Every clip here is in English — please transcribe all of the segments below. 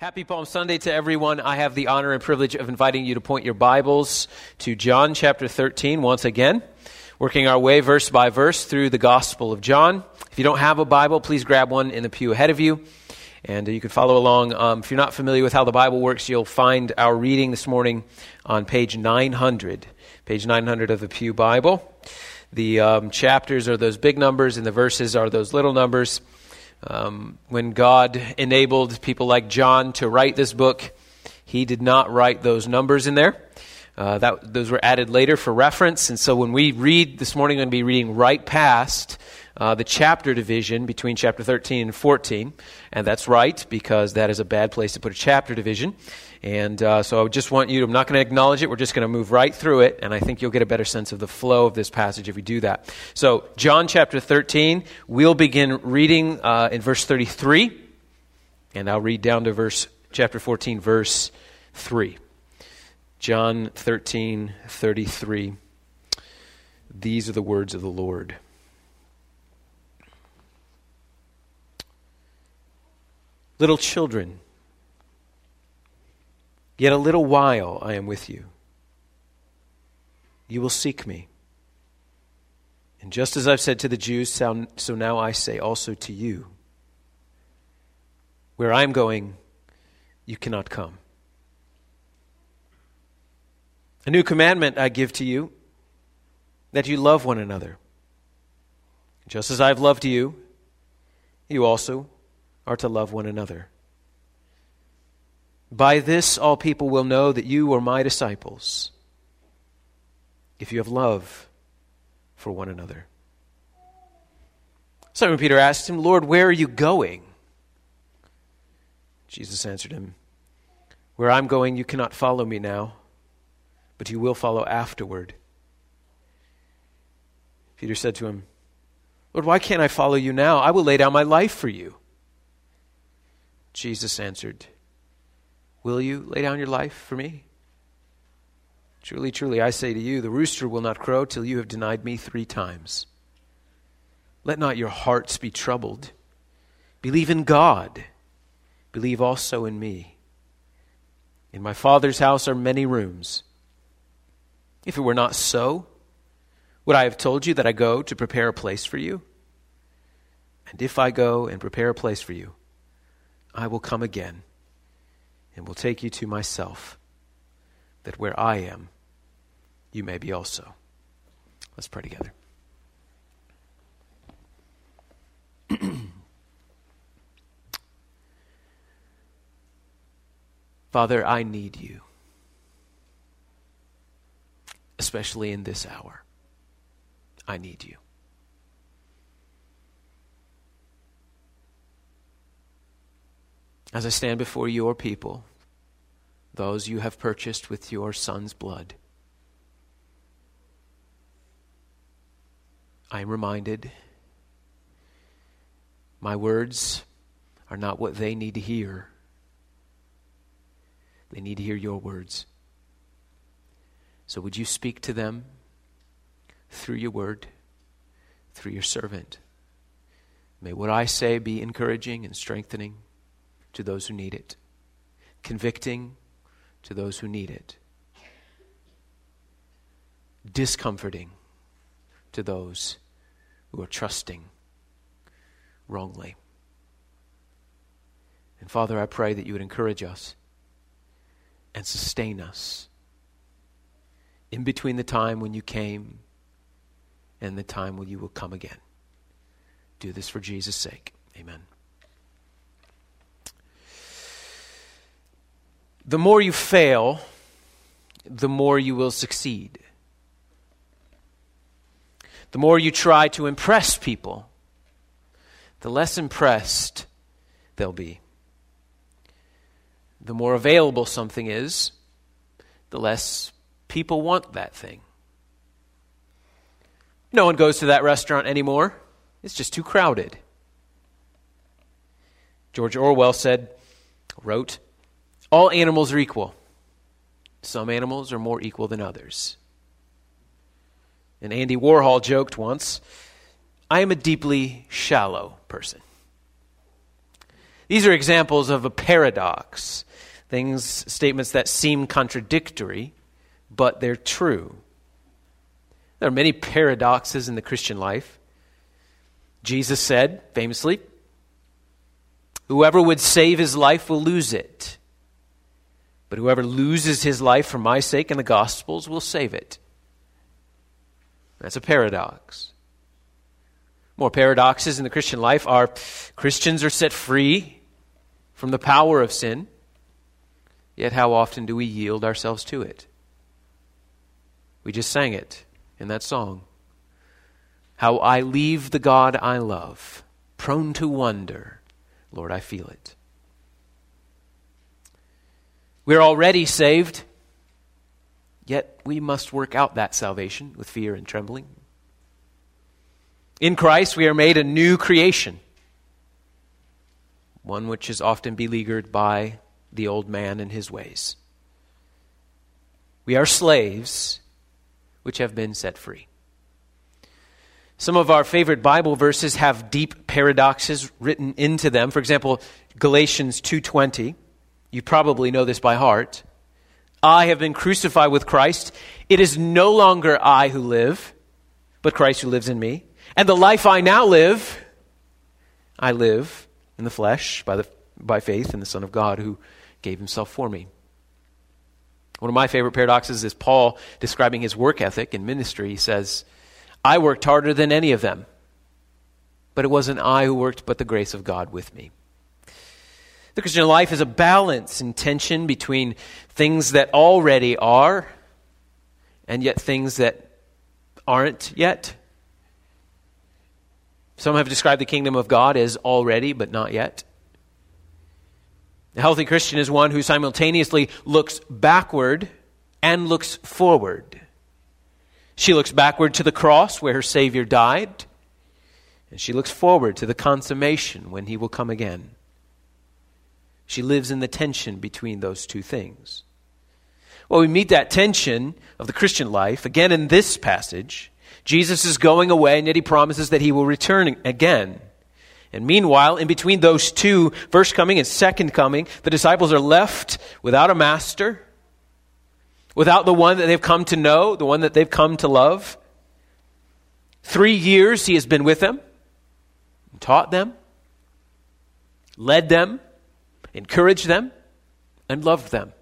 Happy Palm Sunday to everyone. I have the honor and privilege of inviting you to point your Bibles to John chapter 13 once again, working our way verse by verse through the Gospel of John. If you don't have a Bible, please grab one in the pew ahead of you, and you can follow along. Um, if you're not familiar with how the Bible works, you'll find our reading this morning on page 900, page 900 of the Pew Bible. The um, chapters are those big numbers, and the verses are those little numbers. Um, when God enabled people like John to write this book, he did not write those numbers in there. Uh, that, those were added later for reference. And so when we read this morning, I'm going to be reading right past uh, the chapter division between chapter 13 and 14. And that's right, because that is a bad place to put a chapter division. And uh, so I just want you to, I'm not going to acknowledge it. We're just going to move right through it. And I think you'll get a better sense of the flow of this passage if we do that. So, John chapter 13, we'll begin reading uh, in verse 33. And I'll read down to verse, chapter 14, verse 3. John 13, 33. These are the words of the Lord. Little children, Yet a little while I am with you. You will seek me. And just as I've said to the Jews, so now I say also to you Where I am going, you cannot come. A new commandment I give to you that you love one another. Just as I've loved you, you also are to love one another. By this, all people will know that you are my disciples, if you have love for one another. Simon Peter asked him, Lord, where are you going? Jesus answered him, Where I'm going, you cannot follow me now, but you will follow afterward. Peter said to him, Lord, why can't I follow you now? I will lay down my life for you. Jesus answered, Will you lay down your life for me? Truly, truly, I say to you, the rooster will not crow till you have denied me three times. Let not your hearts be troubled. Believe in God. Believe also in me. In my Father's house are many rooms. If it were not so, would I have told you that I go to prepare a place for you? And if I go and prepare a place for you, I will come again and will take you to myself, that where I am, you may be also. Let's pray together. Father, I need you, especially in this hour. I need you. as I stand before your people, those you have purchased with your Son's blood. I am reminded my words are not what they need to hear. They need to hear your words. So would you speak to them through your word, through your servant? May what I say be encouraging and strengthening to those who need it, convicting to those who need it, discomforting to those who are trusting wrongly. And Father, I pray that you would encourage us and sustain us in between the time when you came and the time when you will come again. Do this for Jesus' sake. Amen. The more you fail, the more you will succeed. The more you try to impress people, the less impressed they'll be. The more available something is, the less people want that thing. No one goes to that restaurant anymore. It's just too crowded. George Orwell said, wrote, all animals are equal. Some animals are more equal than others. And Andy Warhol joked once I am a deeply shallow person. These are examples of a paradox, things, statements that seem contradictory, but they're true. There are many paradoxes in the Christian life. Jesus said, famously, Whoever would save his life will lose it. But whoever loses his life for my sake and the gospel's will save it. That's a paradox. More paradoxes in the Christian life are Christians are set free from the power of sin, yet how often do we yield ourselves to it? We just sang it in that song. How I leave the God I love, prone to wonder. Lord, I feel it. We're already saved, yet we must work out that salvation with fear and trembling. In Christ, we are made a new creation, one which is often beleaguered by the old man and his ways. We are slaves which have been set free. Some of our favorite Bible verses have deep paradoxes written into them. For example, Galatians 2:20. You probably know this by heart. I have been crucified with Christ. It is no longer I who live, but Christ who lives in me. And the life I now live, I live in the flesh by, the, by faith in the Son of God who gave himself for me. One of my favorite paradoxes is Paul describing his work ethic in ministry. He says, I worked harder than any of them, but it wasn't I who worked, but the grace of God with me. The Christian life is a balance and tension between things that already are and yet things that aren't yet. Some have described the kingdom of God as already, but not yet. A healthy Christian is one who simultaneously looks backward and looks forward. She looks backward to the cross where her Savior died, and she looks forward to the consummation when he will come again. She lives in the tension between those two things. Well, we meet that tension of the Christian life again in this passage. Jesus is going away, and yet he promises that he will return again. And meanwhile, in between those two, first coming and second coming, the disciples are left without a master without the one that they've come to know, the one that they've come to love. Three years he has been with them, taught them, led them, encouraged them, and loved them.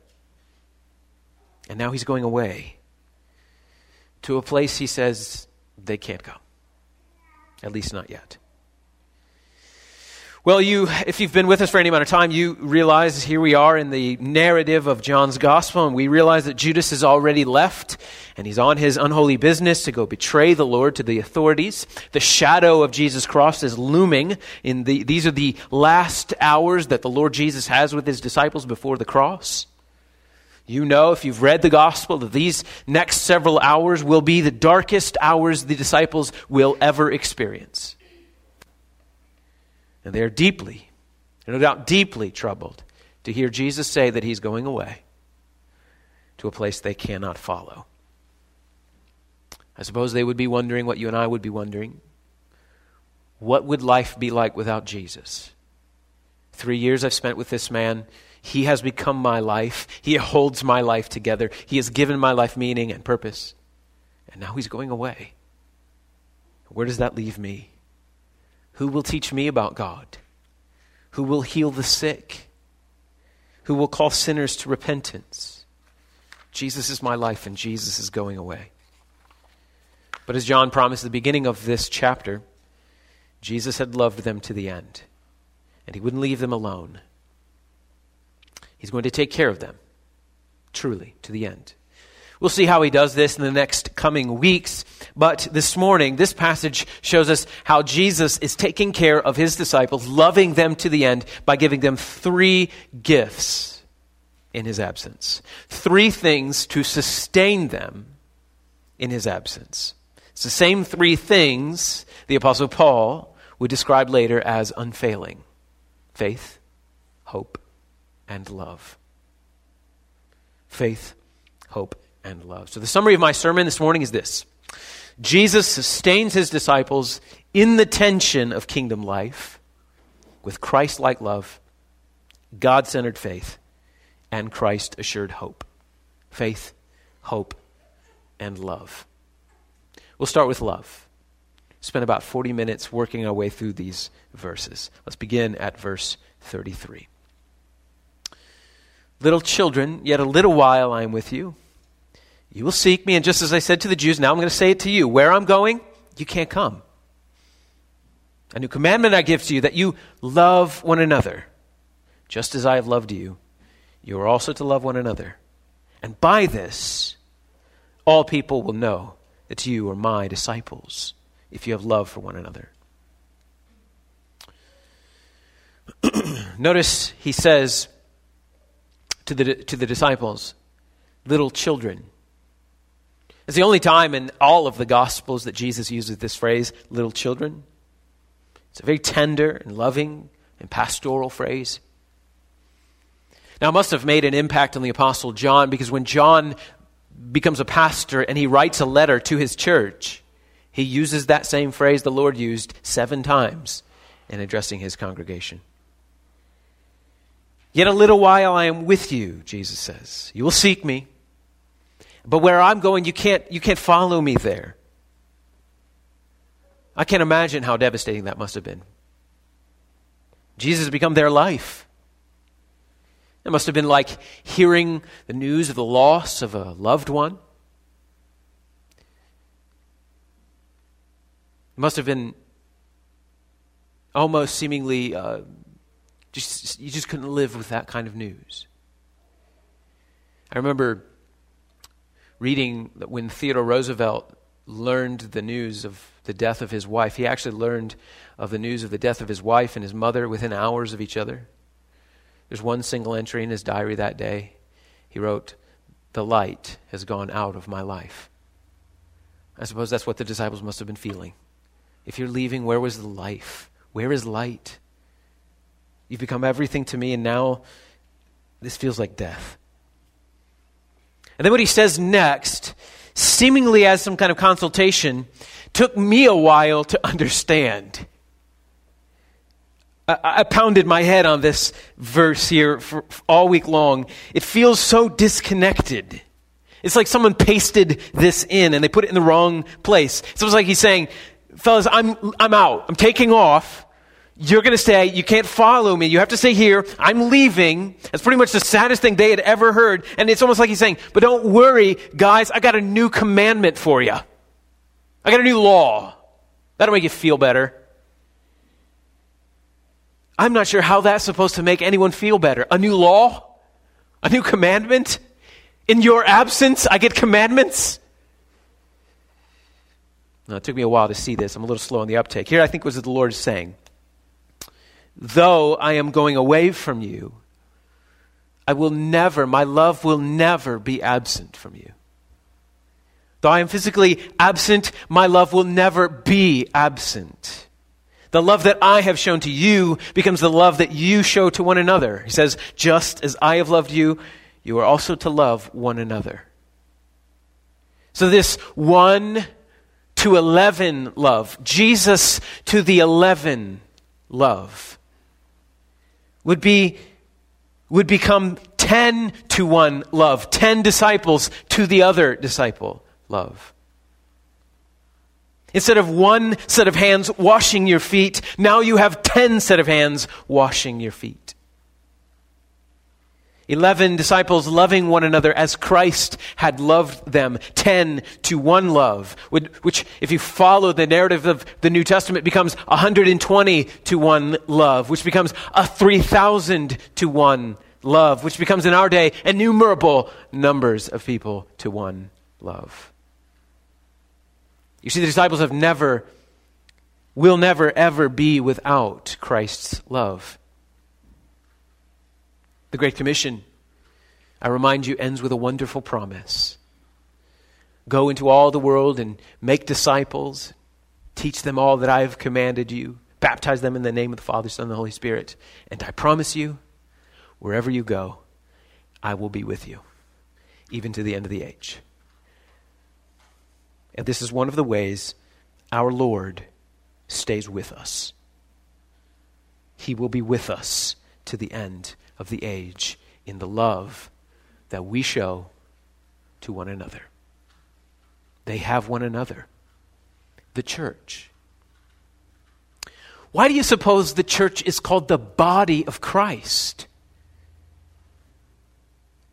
And now he's going away to a place he says they can't go. At least not yet. Well, you, if you've been with us for any amount of time, you realize here we are in the narrative of John's gospel, and we realize that Judas has already left, and he's on his unholy business to go betray the Lord to the authorities. The shadow of Jesus' cross is looming. In the, these are the last hours that the Lord Jesus has with his disciples before the cross. You know, if you've read the gospel, that these next several hours will be the darkest hours the disciples will ever experience. And they are deeply, no doubt deeply troubled to hear Jesus say that he's going away to a place they cannot follow. I suppose they would be wondering what you and I would be wondering. What would life be like without Jesus? Three years I've spent with this man. He has become my life. He holds my life together. He has given my life meaning and purpose. And now he's going away. Where does that leave me? Who will teach me about God? Who will heal the sick? Who will call sinners to repentance? Jesus is my life, and Jesus is going away. But as John promised at the beginning of this chapter, Jesus had loved them to the end, and he wouldn't leave them alone. He's going to take care of them, truly, to the end. We'll see how he does this in the next coming weeks. But this morning, this passage shows us how Jesus is taking care of his disciples, loving them to the end by giving them three gifts in his absence. Three things to sustain them in his absence. It's the same three things the Apostle Paul would describe later as unfailing faith, hope, and love. Faith, hope, and love. So, the summary of my sermon this morning is this Jesus sustains his disciples in the tension of kingdom life with Christ like love God centered faith, and Christ assured hope. Faith, hope, and love. We'll start with love. Spend about 40 minutes working our way through these verses. Let's begin at verse 33. Little children, yet a little while I am with you. You will seek me, and just as I said to the Jews, now I'm going to say it to you. Where I'm going, you can't come. A new commandment I give to you that you love one another. Just as I have loved you, you are also to love one another. And by this, all people will know that you are my disciples, if you have love for one another. Notice he says to the, to the disciples, little children. It's the only time in all of the Gospels that Jesus uses this phrase, little children. It's a very tender and loving and pastoral phrase. Now, it must have made an impact on the Apostle John because when John becomes a pastor and he writes a letter to his church, he uses that same phrase the Lord used seven times in addressing his congregation. Yet a little while I am with you, Jesus says. You will seek me. But where I'm going, you can't, you can't follow me there. I can't imagine how devastating that must have been. Jesus has become their life. It must have been like hearing the news of the loss of a loved one. It must have been almost seemingly uh, just you just couldn't live with that kind of news. I remember reading that when Theodore Roosevelt learned the news of the death of his wife, he actually learned of the news of the death of his wife and his mother within hours of each other. There's one single entry in his diary that day. He wrote, The light has gone out of my life. I suppose that's what the disciples must have been feeling. If you're leaving, where was the life? Where is light? You've become everything to me, and now this feels like death. And then what he says next, seemingly as some kind of consultation, took me a while to understand. I, I pounded my head on this verse here for, for all week long. It feels so disconnected. It's like someone pasted this in and they put it in the wrong place. It's almost like he's saying, fellas, I'm, I'm out. I'm taking off. You're going to say, you can't follow me. You have to stay here. I'm leaving. That's pretty much the saddest thing they had ever heard. And it's almost like he's saying, but don't worry, guys, I got a new commandment for you. I got a new law. That'll make you feel better. I'm not sure how that's supposed to make anyone feel better. A new law? A new commandment? In your absence, I get commandments? Now, it took me a while to see this. I'm a little slow on the uptake. Here, I think, was what the Lord is saying. Though I am going away from you, I will never, my love will never be absent from you. Though I am physically absent, my love will never be absent. The love that I have shown to you becomes the love that you show to one another. He says, just as I have loved you, you are also to love one another. So, this 1 to 11 love, Jesus to the 11 love, would be would become 10 to 1 love, 10 disciples to the other disciple love. Instead of one set of hands washing your feet, now you have ten set of hands washing your feet. Eleven disciples loving one another as Christ had loved them. Ten to one love, which, if you follow the narrative of the New Testament, becomes 120 to one love, which becomes a 3,000 to one love, which becomes in our day innumerable numbers of people to one love. You see, the disciples have never, will never, ever be without Christ's love. The Great Commission, I remind you, ends with a wonderful promise Go into all the world and make disciples, teach them all that I have commanded you, baptize them in the name of the Father, Son, and the Holy Spirit. And I promise you, wherever you go, I will be with you, even to the end of the age. And this is one of the ways our Lord stays with us. He will be with us to the end of the age in the love that we show to one another. They have one another, the church. Why do you suppose the church is called the body of Christ?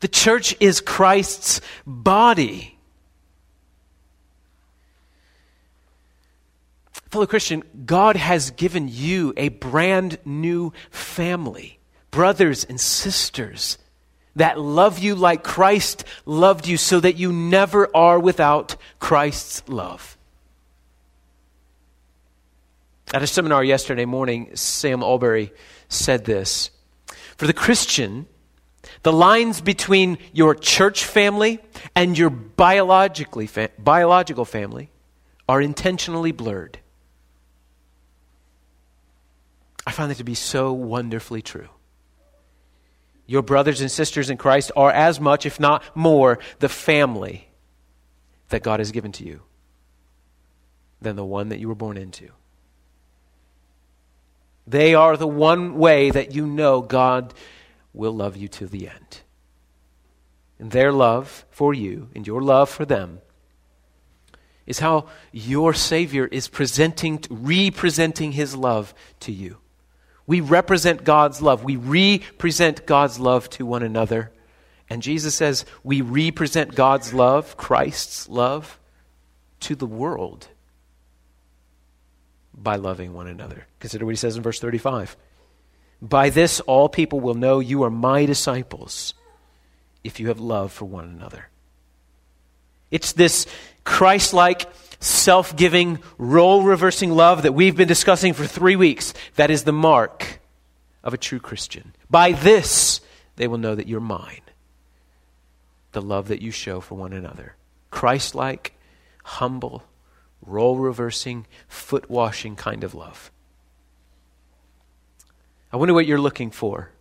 The church is Christ's body. Fellow Christian, God has given you a brand new family, brothers and sisters that love you like Christ loved you so that you never are without Christ's love. At a seminar yesterday morning, Sam Allberry said this For the Christian, the lines between your church family and your biologically fa- biological family are intentionally blurred. I find that to be so wonderfully true. Your brothers and sisters in Christ are as much, if not more, the family that God has given to you than the one that you were born into. They are the one way that you know God will love you to the end. And their love for you and your love for them is how your Savior is presenting, representing His love to you. We represent God's love. We represent God's love to one another. And Jesus says we represent God's love, Christ's love, to the world by loving one another. Consider what he says in verse 35. By this, all people will know you are my disciples if you have love for one another. It's this Christ like self giving, role reversing love that we've been discussing for three weeks. That is the mark of a true Christian. By this, they will know that you're mine. The love that you show for one another. Christ like, humble, role reversing, foot washing kind of love. I wonder what you're looking for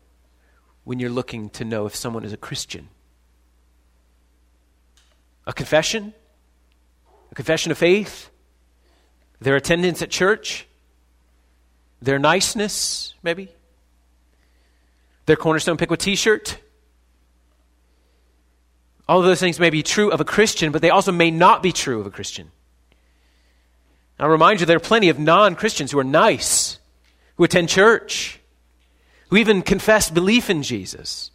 when you're looking to know if someone is a Christian. A confession? A confession of faith, their attendance at church, their niceness, maybe, their Cornerstone Pickwick t shirt. All of those things may be true of a Christian, but they also may not be true of a Christian. I'll remind you there are plenty of non Christians who are nice, who attend church, who even confess belief in Jesus.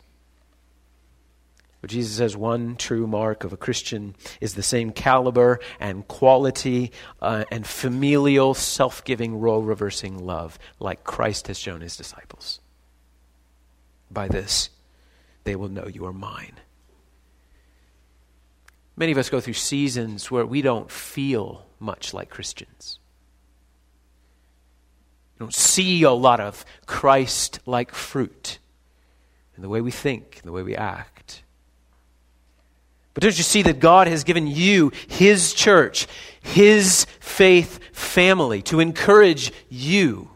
But Jesus says one true mark of a Christian is the same caliber and quality uh, and familial, self giving, role reversing love like Christ has shown his disciples. By this, they will know you are mine. Many of us go through seasons where we don't feel much like Christians. We don't see a lot of Christ like fruit in the way we think, in the way we act. But don't you see that God has given you His church, His faith family to encourage you,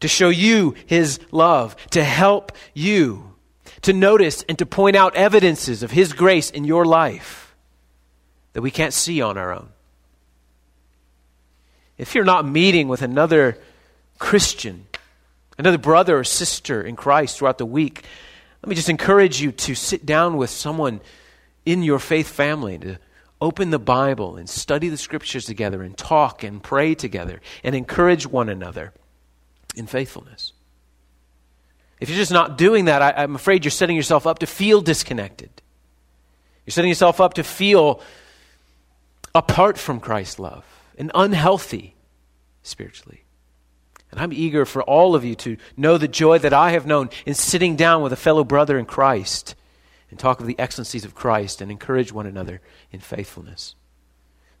to show you His love, to help you, to notice and to point out evidences of His grace in your life that we can't see on our own? If you're not meeting with another Christian, another brother or sister in Christ throughout the week, let me just encourage you to sit down with someone in your faith family to open the Bible and study the scriptures together and talk and pray together and encourage one another in faithfulness. If you're just not doing that, I, am afraid you're setting yourself up to feel disconnected. You're setting yourself up to feel apart from Christ's love and unhealthy spiritually. And I'm eager for all of you to know the joy that I have known in sitting down with a fellow brother in Christ and talk of the excellencies of Christ and encourage one another in faithfulness.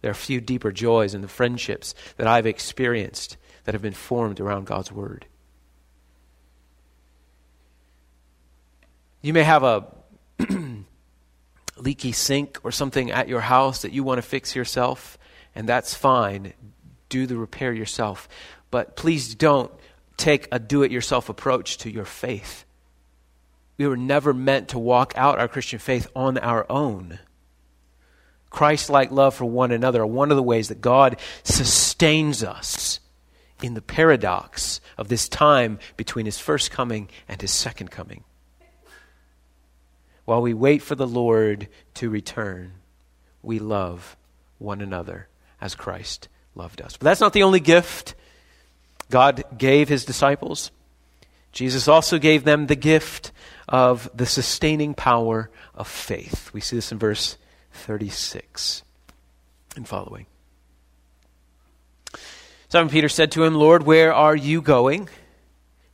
There are few deeper joys in the friendships that I've experienced that have been formed around God's Word. You may have a leaky sink or something at your house that you want to fix yourself, and that's fine. Do the repair yourself. But please don't take a do it yourself approach to your faith. We were never meant to walk out our Christian faith on our own. Christ like love for one another are one of the ways that God sustains us in the paradox of this time between his first coming and his second coming. While we wait for the Lord to return, we love one another as Christ loved us. But that's not the only gift God gave his disciples. Jesus also gave them the gift of the sustaining power of faith. We see this in verse 36 and following. Simon Peter said to him, Lord, where are you going?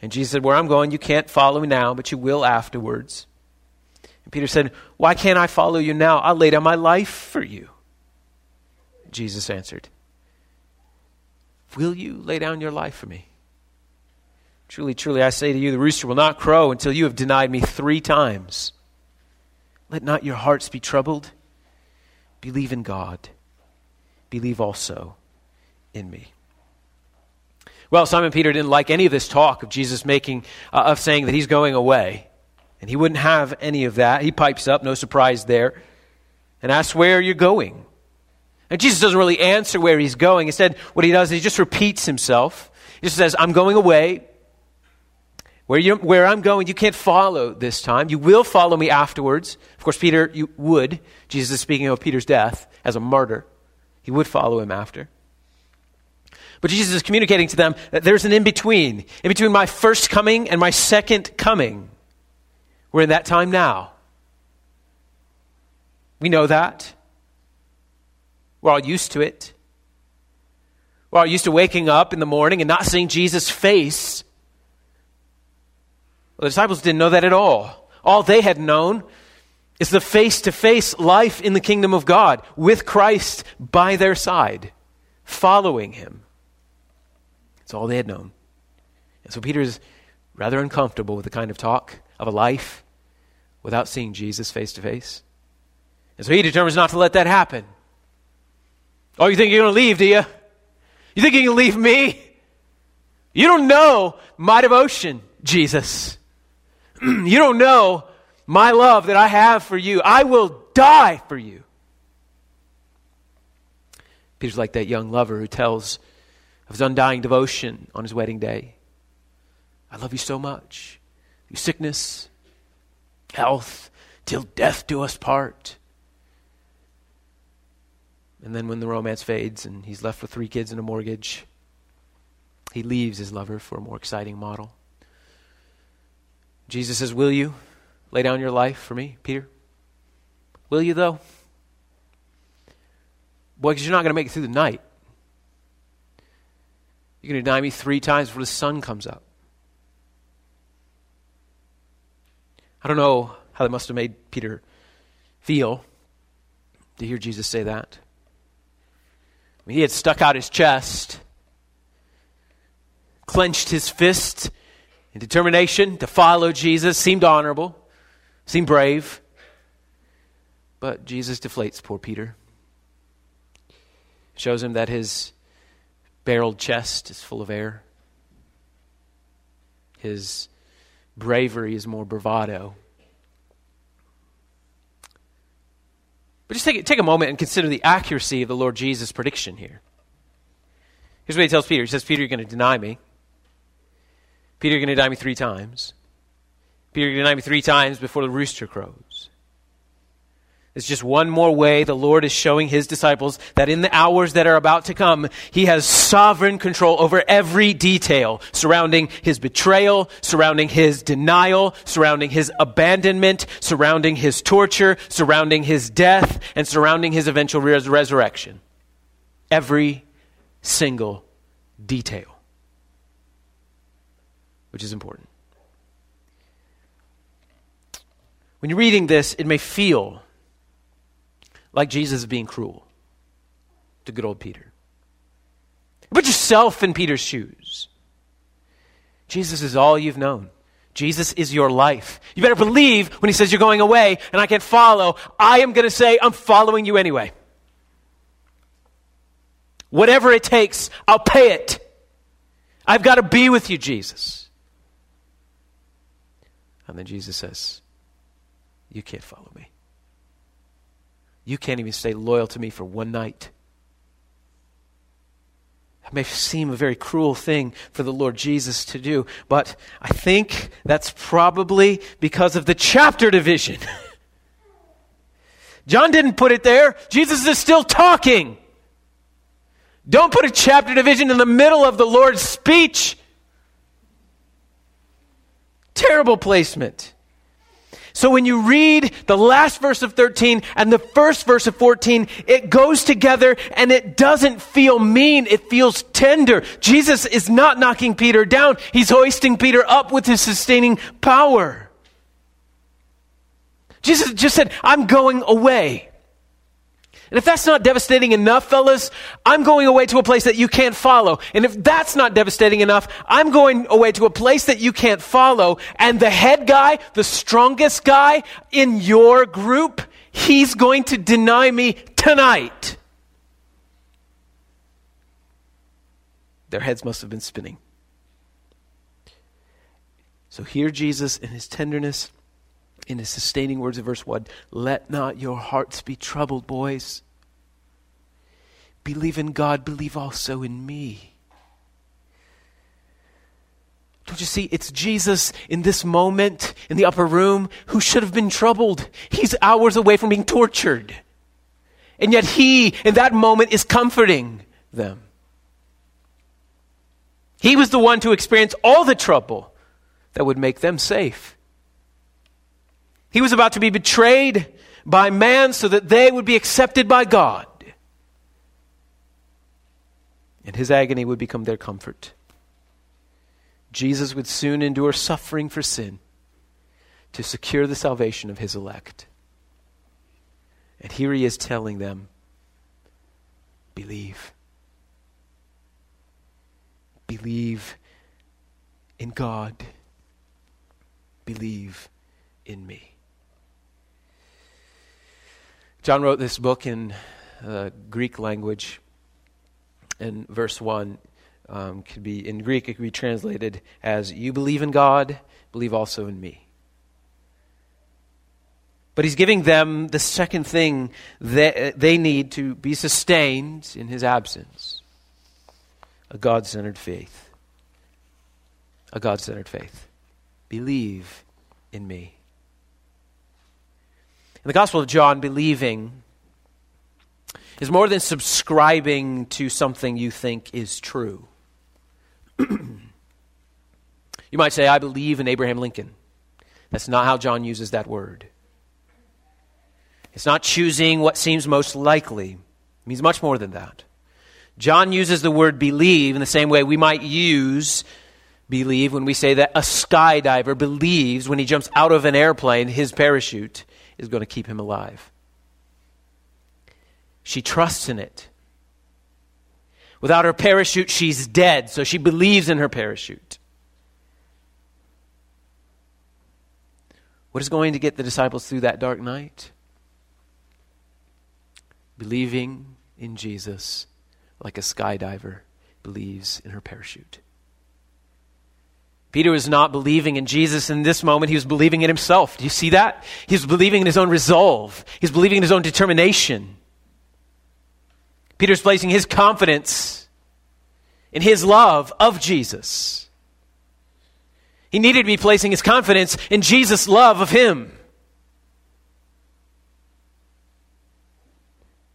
And Jesus said, Where I'm going, you can't follow me now, but you will afterwards. And Peter said, Why can't I follow you now? I'll lay down my life for you. Jesus answered, Will you lay down your life for me? Truly, truly, I say to you, the rooster will not crow until you have denied me three times. Let not your hearts be troubled. Believe in God. Believe also in me. Well, Simon Peter didn't like any of this talk of Jesus making, uh, of saying that he's going away. And he wouldn't have any of that. He pipes up, no surprise there, and asks, Where are you going? And Jesus doesn't really answer where he's going. Instead, what he does is he just repeats himself. He just says, I'm going away. Where, you, where I'm going, you can't follow this time. You will follow me afterwards. Of course, Peter, you would. Jesus is speaking of Peter's death as a martyr. He would follow him after. But Jesus is communicating to them that there's an in between, in between my first coming and my second coming. We're in that time now. We know that. We're all used to it. We're all used to waking up in the morning and not seeing Jesus' face. Well, the disciples didn't know that at all. All they had known is the face to face life in the kingdom of God with Christ by their side, following him. That's all they had known. And so Peter is rather uncomfortable with the kind of talk of a life without seeing Jesus face to face. And so he determines not to let that happen. Oh, you think you're going to leave, do you? You think you can leave me? You don't know my devotion, Jesus. you don't know my love that I have for you. I will die for you. Peter's like that young lover who tells of his undying devotion on his wedding day. I love you so much. Your sickness, health, till death do us part. And then when the romance fades and he's left with three kids and a mortgage, he leaves his lover for a more exciting model. Jesus says, Will you lay down your life for me, Peter? Will you, though? Boy, because you're not going to make it through the night. You're going to deny me three times before the sun comes up. I don't know how that must have made Peter feel to hear Jesus say that. I mean, he had stuck out his chest, clenched his fist in determination to follow Jesus, seemed honorable, seemed brave. But Jesus deflates poor Peter. Shows him that his barreled chest is full of air. His bravery is more bravado. But just take, take a moment and consider the accuracy of the Lord Jesus' prediction here. Here's what he tells Peter. He says, Peter, you're going to deny me. Peter, you're going to deny me three times. Peter, you're going to deny me three times before the rooster crows. It's just one more way the Lord is showing his disciples that in the hours that are about to come, he has sovereign control over every detail surrounding his betrayal, surrounding his denial, surrounding his abandonment, surrounding his torture, surrounding his death, and surrounding his eventual res- resurrection. Every single detail, which is important. When you're reading this, it may feel like Jesus is being cruel to good old Peter. Put yourself in Peter's shoes. Jesus is all you've known. Jesus is your life. You better believe when he says you're going away and I can't follow, I am going to say, I'm following you anyway. Whatever it takes, I'll pay it. I've got to be with you, Jesus. And then Jesus says, You can't follow me. You can't even stay loyal to me for one night. That may seem a very cruel thing for the Lord Jesus to do, but I think that's probably because of the chapter division. John didn't put it there. Jesus is still talking. Don't put a chapter division in the middle of the Lord's speech. Terrible placement. So when you read the last verse of 13 and the first verse of 14, it goes together and it doesn't feel mean. It feels tender. Jesus is not knocking Peter down. He's hoisting Peter up with his sustaining power. Jesus just said, I'm going away. And if that's not devastating enough, fellas, I'm going away to a place that you can't follow. And if that's not devastating enough, I'm going away to a place that you can't follow. And the head guy, the strongest guy in your group, he's going to deny me tonight. Their heads must have been spinning. So here Jesus in his tenderness in his sustaining words of verse 1 Let not your hearts be troubled, boys. Believe in God, believe also in me. Don't you see? It's Jesus in this moment in the upper room who should have been troubled. He's hours away from being tortured. And yet he, in that moment, is comforting them. He was the one to experience all the trouble that would make them safe. He was about to be betrayed by man so that they would be accepted by God. And his agony would become their comfort. Jesus would soon endure suffering for sin to secure the salvation of his elect. And here he is telling them believe. Believe in God. Believe in me. John wrote this book in uh, Greek language, and verse 1 um, could be, in Greek, it could be translated as, You believe in God, believe also in me. But he's giving them the second thing that they need to be sustained in his absence a God centered faith. A God centered faith. Believe in me. The Gospel of John, believing is more than subscribing to something you think is true. you might say, I believe in Abraham Lincoln. That's not how John uses that word. It's not choosing what seems most likely, it means much more than that. John uses the word believe in the same way we might use believe when we say that a skydiver believes when he jumps out of an airplane, his parachute is going to keep him alive. She trusts in it. Without her parachute, she's dead, so she believes in her parachute. What is going to get the disciples through that dark night? Believing in Jesus like a skydiver believes in her parachute. Peter was not believing in Jesus in this moment. He was believing in himself. Do you see that? He was believing in his own resolve. He's believing in his own determination. Peter's placing his confidence in his love of Jesus. He needed to be placing his confidence in Jesus' love of him.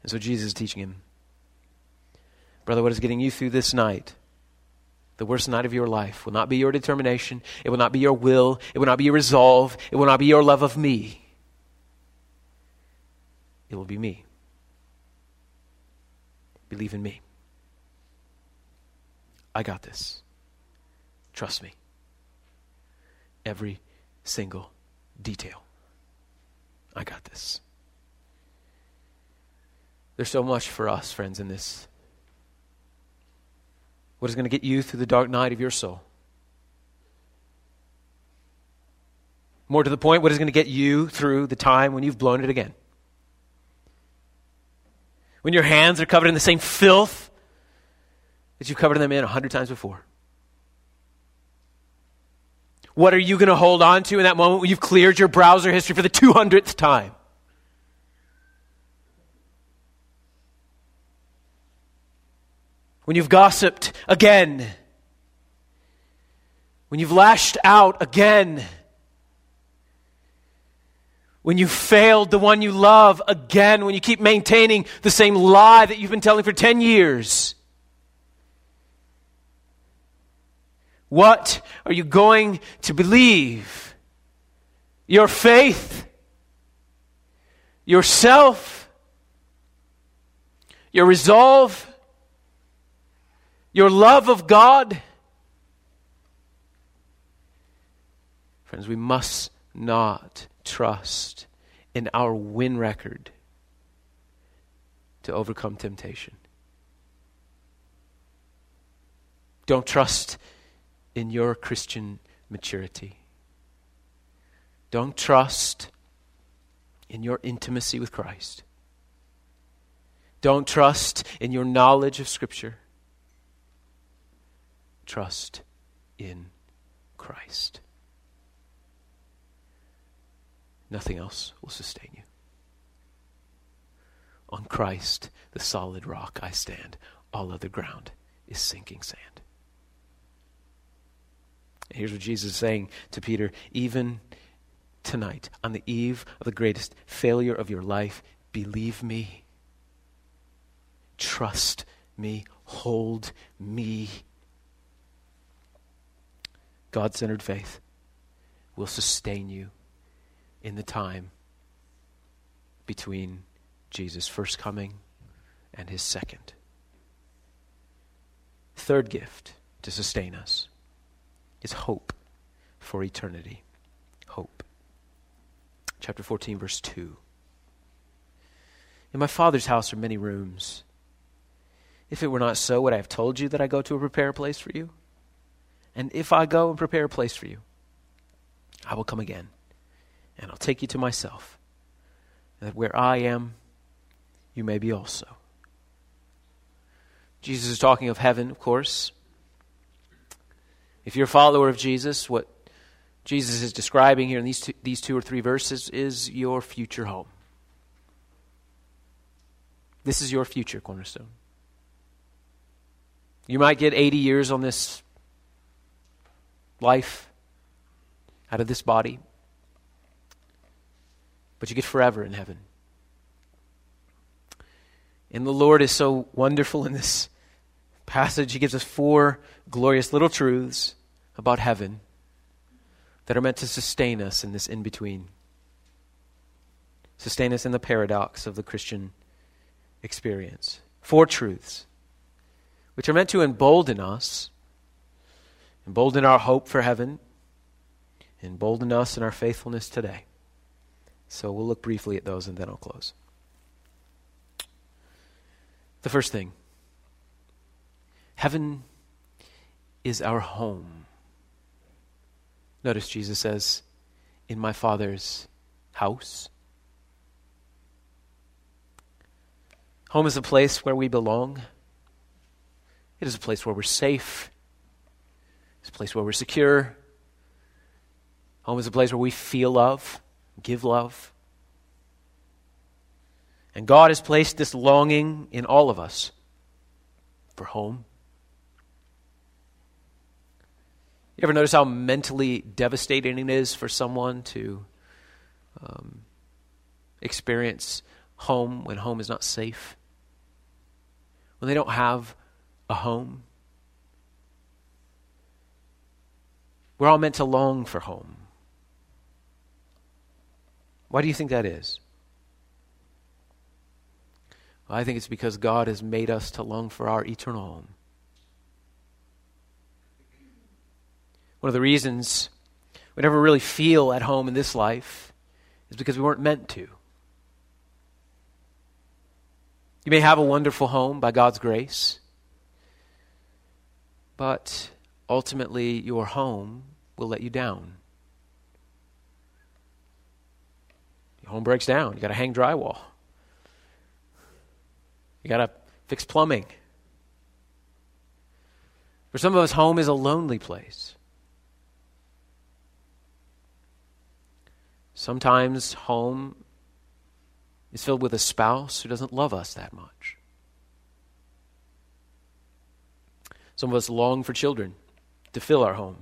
And so Jesus is teaching him, Brother, what is getting you through this night? The worst night of your life will not be your determination. It will not be your will. It will not be your resolve. It will not be your love of me. It will be me. Believe in me. I got this. Trust me. Every single detail. I got this. There's so much for us, friends, in this what is going to get you through the dark night of your soul? More to the point, what is going to get you through the time when you've blown it again? When your hands are covered in the same filth that you've covered them in a hundred times before? What are you going to hold on to in that moment when you've cleared your browser history for the 200th time? When you've gossiped again, when you've lashed out again, when you failed the one you love again, when you keep maintaining the same lie that you've been telling for 10 years. What are you going to believe? Your faith? Yourself? Your resolve? Your love of God? Friends, we must not trust in our win record to overcome temptation. Don't trust in your Christian maturity. Don't trust in your intimacy with Christ. Don't trust in your knowledge of Scripture. Trust in Christ. Nothing else will sustain you. On Christ, the solid rock, I stand. All other ground is sinking sand. And here's what Jesus is saying to Peter even tonight, on the eve of the greatest failure of your life, believe me, trust me, hold me. God centered faith will sustain you in the time between Jesus' first coming and his second. Third gift to sustain us is hope for eternity. Hope. Chapter 14, verse 2. In my Father's house are many rooms. If it were not so, would I have told you that I go to prepare place for you? And if I go and prepare a place for you, I will come again and I'll take you to myself, that where I am, you may be also. Jesus is talking of heaven, of course. If you're a follower of Jesus, what Jesus is describing here in these two, these two or three verses is your future home. This is your future, Cornerstone. You might get 80 years on this life out of this body but you get forever in heaven. And the Lord is so wonderful in this passage. He gives us four glorious little truths about heaven that are meant to sustain us in this in between, sustain us in the paradox of the Christian experience. Four truths which are meant to embolden us, embolden our hope for heaven, embolden us in our faithfulness today. So we'll look briefly at those and then I'll close. The first thing heaven is our home. Notice Jesus says, In my Father's house. Home is a place where we belong. It is a place where we're safe. It's a place where we're secure. Home is a place where we feel love give love. And God has placed this longing in all of us for home. You ever notice how mentally devastating it is for someone to um, experience home when home is not safe? When they don't have a home? We're all meant to long for home. Why do you think that is? Well, I think it's because God has made us to long for our eternal home. One of the reasons we never really feel at home in this life is because we weren't meant to. You may have a wonderful home by God's grace, but ultimately your home will let you down. Your home breaks down. You got to hang drywall. You got to fix plumbing. For some of us, home is a lonely place. Sometimes home is filled with a spouse who doesn't love us that much. Some of us long for children to fill our home.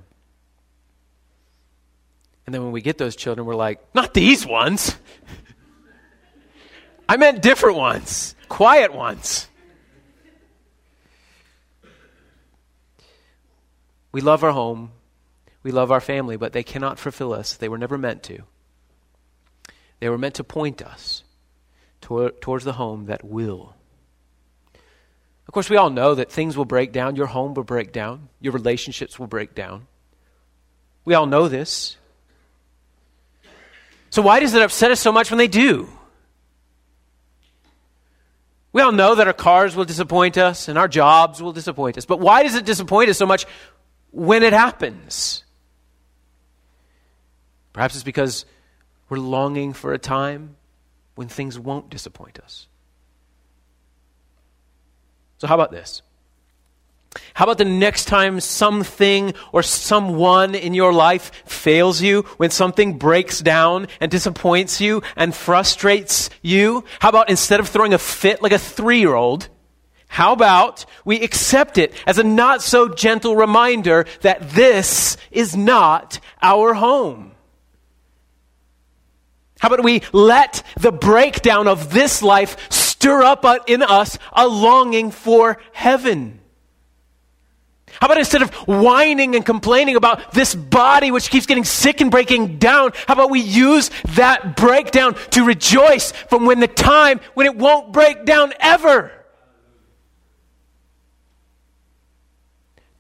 And then when we get those children, we're like, not these ones. I meant different ones, quiet ones. We love our home, we love our family, but they cannot fulfill us. They were never meant to. They were meant to point us toward, towards the home that will. Of course, we all know that things will break down. Your home will break down. Your relationships will break down. We all know this. So, why does it upset us so much when they do? We all know that our cars will disappoint us and our jobs will disappoint us. But why does it disappoint us so much when it happens? Perhaps it's because we're longing for a time when things won't disappoint us. So, how about this? How about the next time something or someone in your life fails you, when something breaks down and disappoints you and frustrates you? How about instead of throwing a fit like a three year old, how about we accept it as a not so gentle reminder that this is not our home? How about we let the breakdown of this life stir up in us a longing for heaven? How about instead of whining and complaining about this body which keeps getting sick and breaking down, how about we use that breakdown to rejoice from when the time when it won't break down ever?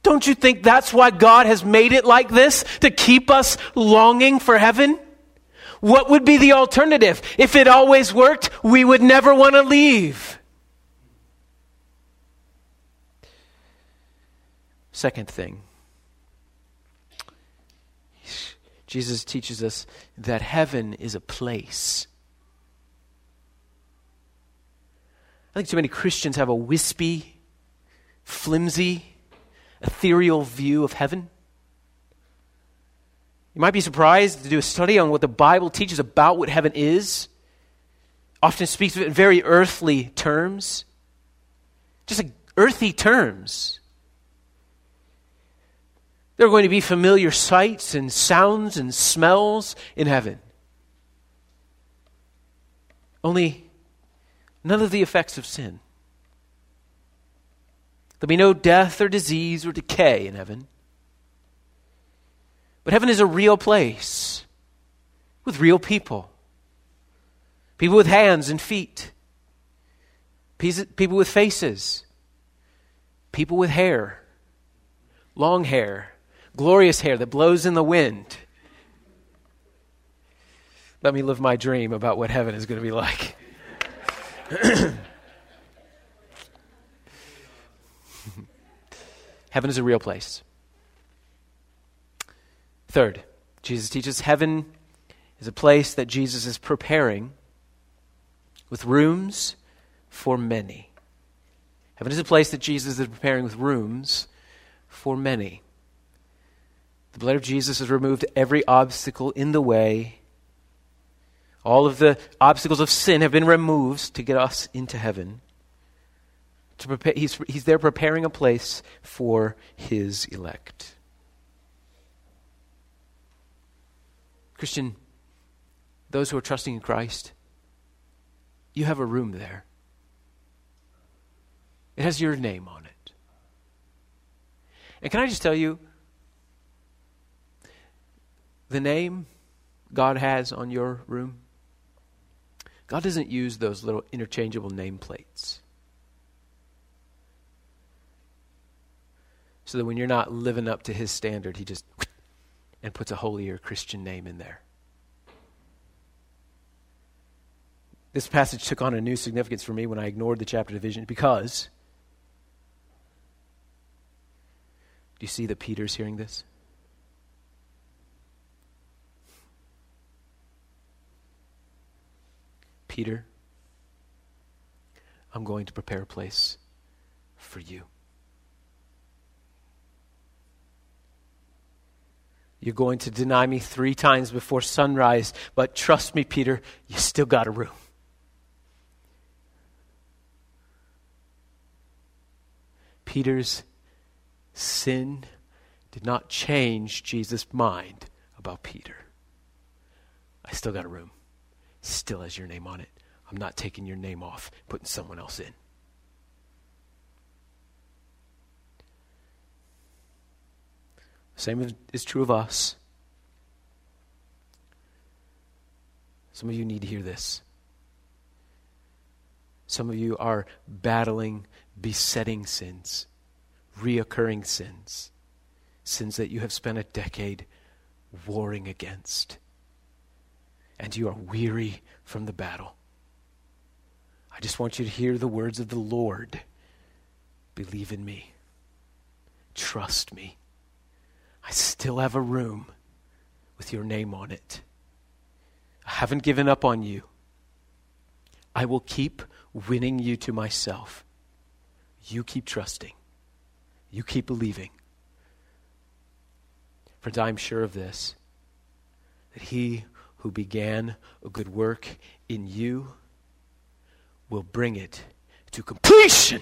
Don't you think that's why God has made it like this? To keep us longing for heaven? What would be the alternative? If it always worked, we would never want to leave. Second thing, Jesus teaches us that heaven is a place. I think too many Christians have a wispy, flimsy, ethereal view of heaven. You might be surprised to do a study on what the Bible teaches about what heaven is. Often speaks of it in very earthly terms. Just like earthy terms. There are going to be familiar sights and sounds and smells in heaven. Only none of the effects of sin. There'll be no death or disease or decay in heaven. But heaven is a real place with real people people with hands and feet, people with faces, people with hair, long hair, glorious hair that blows in the wind. Let me live my dream about what heaven is going to be like. heaven is a real place. Third, Jesus teaches heaven is a place that Jesus is preparing with rooms for many. Heaven is a place that Jesus is preparing with rooms for many. The blood of Jesus has removed every obstacle in the way. All of the obstacles of sin have been removed to get us into heaven. To prepare, he's, he's there preparing a place for his elect. Christian, those who are trusting in Christ, you have a room there. It has your name on it. And can I just tell you, the name God has on your room, God doesn't use those little interchangeable nameplates. So that when you're not living up to his standard, he just and puts a holier Christian name in there. This passage took on a new significance for me when I ignored the chapter division because do you see that Peter's hearing this? Peter, I'm going to prepare a place for you. You're going to deny me three times before sunrise, but trust me, Peter, you still got a room. Peter's sin did not change Jesus' mind about Peter. I still got a room. Still has your name on it. I'm not taking your name off, putting someone else in. Same is true of us. Some of you need to hear this. Some of you are battling besetting sins, reoccurring sins, sins that you have spent a decade warring against. And you are weary from the battle. I just want you to hear the words of the Lord. Believe in me. Trust me. I still have a room with your name on it. I haven't given up on you. I will keep winning you to myself. You keep trusting. You keep believing. Friends, I'm sure of this that he who began a good work in you will bring it to completion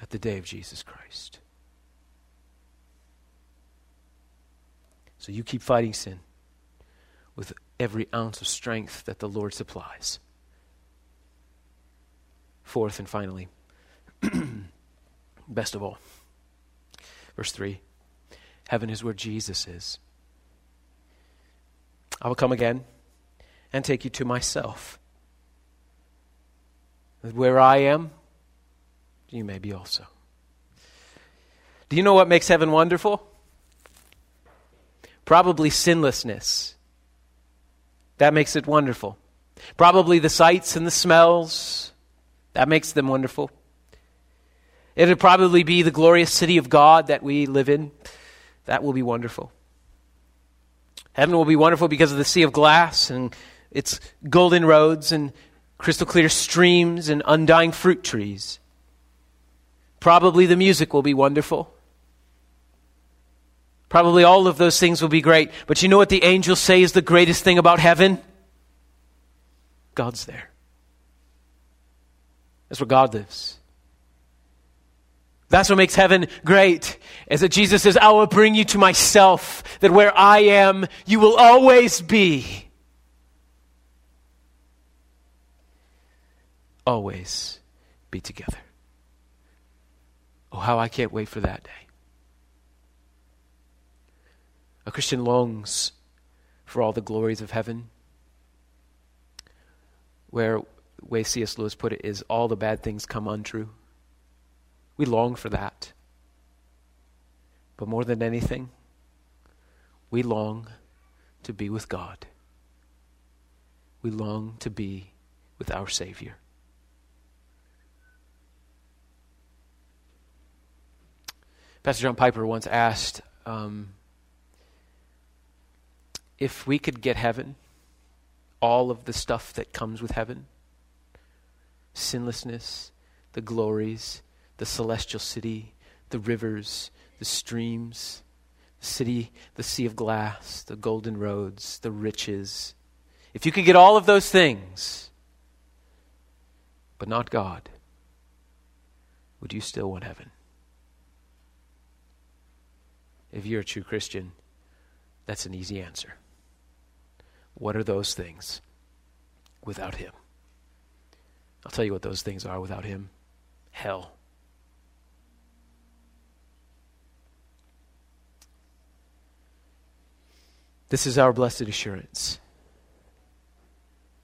at the day of Jesus Christ. So you keep fighting sin with every ounce of strength that the Lord supplies. Fourth and finally, best of all, verse 3 Heaven is where Jesus is. I will come again and take you to myself. Where I am, you may be also. Do you know what makes heaven wonderful? Probably sinlessness. That makes it wonderful. Probably the sights and the smells. That makes them wonderful. It would probably be the glorious city of God that we live in. That will be wonderful. Heaven will be wonderful because of the sea of glass and its golden roads and crystal clear streams and undying fruit trees. Probably the music will be wonderful. Probably all of those things will be great. But you know what the angels say is the greatest thing about heaven? God's there. That's where God lives. That's what makes heaven great, is that Jesus says, I will bring you to myself, that where I am, you will always be. Always be together. Oh, how I can't wait for that day. A Christian longs for all the glories of heaven, where, way C.S. Lewis put it, is all the bad things come untrue. We long for that. But more than anything, we long to be with God. We long to be with our Savior. Pastor John Piper once asked, um, if we could get heaven, all of the stuff that comes with heaven sinlessness, the glories, the celestial city, the rivers, the streams, the city, the sea of glass, the golden roads, the riches. If you could get all of those things, but not God, would you still want heaven? If you're a true Christian, that's an easy answer. What are those things without Him? I'll tell you what those things are without Him hell. This is our blessed assurance.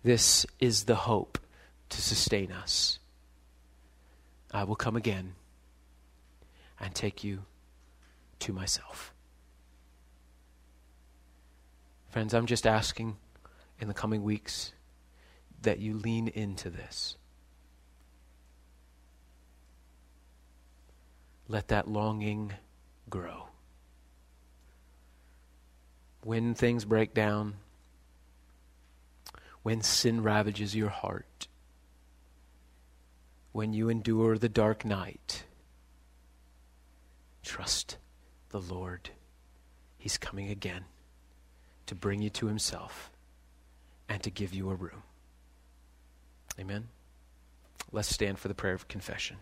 This is the hope to sustain us. I will come again and take you to myself. Friends, I'm just asking in the coming weeks that you lean into this. Let that longing grow. When things break down, when sin ravages your heart, when you endure the dark night, trust the Lord. He's coming again to bring you to himself and to give you a room. Amen. Let's stand for the prayer of confession.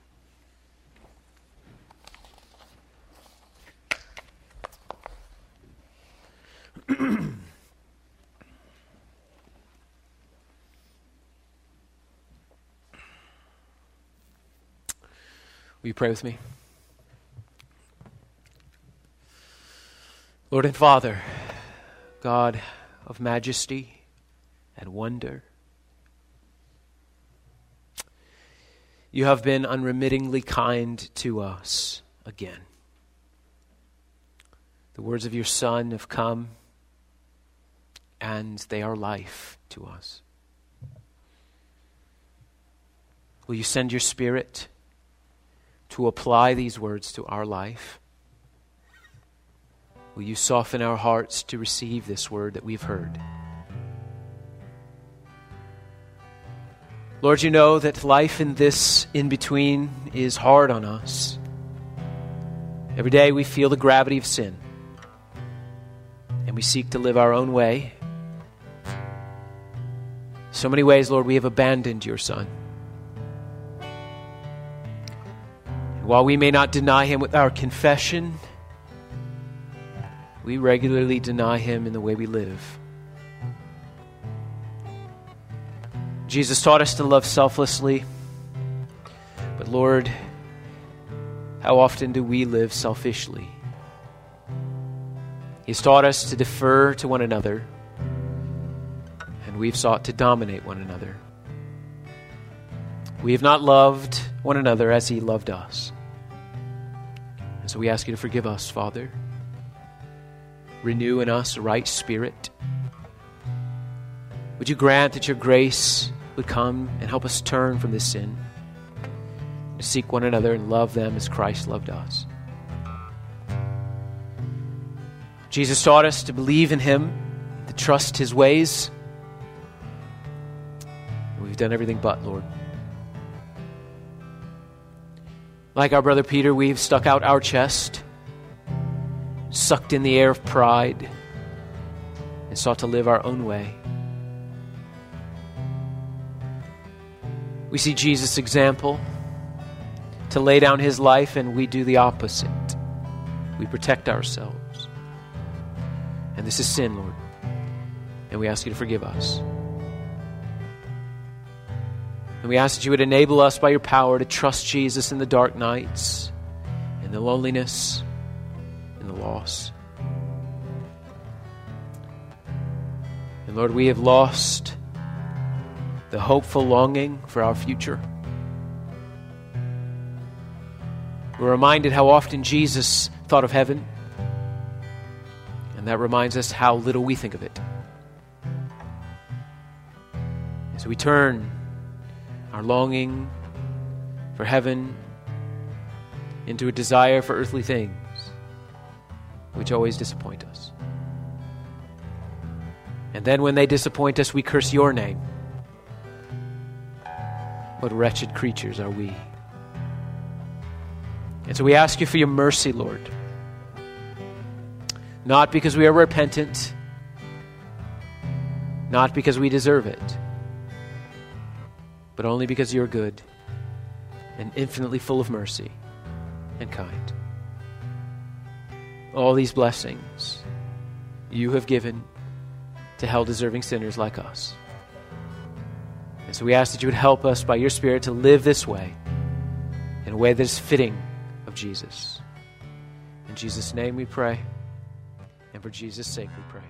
Will you pray with me? Lord and Father, God of majesty and wonder, you have been unremittingly kind to us again. The words of your Son have come, and they are life to us. Will you send your Spirit? to apply these words to our life. Will you soften our hearts to receive this word that we've heard? Lord, you know that life in this in between is hard on us. Every day we feel the gravity of sin, and we seek to live our own way. So many ways, Lord, we have abandoned your Son. While we may not deny him with our confession, we regularly deny him in the way we live. Jesus taught us to love selflessly, but Lord, how often do we live selfishly? He's taught us to defer to one another, we've sought to dominate one another. We have not loved one another as He loved us. And so we ask you to forgive us, Father. Renew in us a right spirit. Would you grant that your grace would come and help us turn from this sin, to seek one another and love them as Christ loved us? Jesus taught us to believe in him, to trust his ways. Done everything but, Lord. Like our brother Peter, we've stuck out our chest, sucked in the air of pride, and sought to live our own way. We see Jesus' example to lay down his life, and we do the opposite. We protect ourselves. And this is sin, Lord. And we ask you to forgive us. And we ask that you would enable us by your power to trust Jesus in the dark nights, in the loneliness, in the loss. And Lord, we have lost the hopeful longing for our future. We're reminded how often Jesus thought of heaven, and that reminds us how little we think of it. As we turn our longing for heaven into a desire for earthly things, which always disappoint us. And then when they disappoint us, we curse your name. What wretched creatures are we? And so we ask you for your mercy, Lord. Not because we are repentant, not because we deserve it but only because you're good and infinitely full of mercy and kind. All these blessings you have given to hell deserving sinners like us. And so we ask that you would help us by your Spirit to live this way in a way that is fitting of Jesus. In Jesus' name we pray, and for Jesus' sake we pray.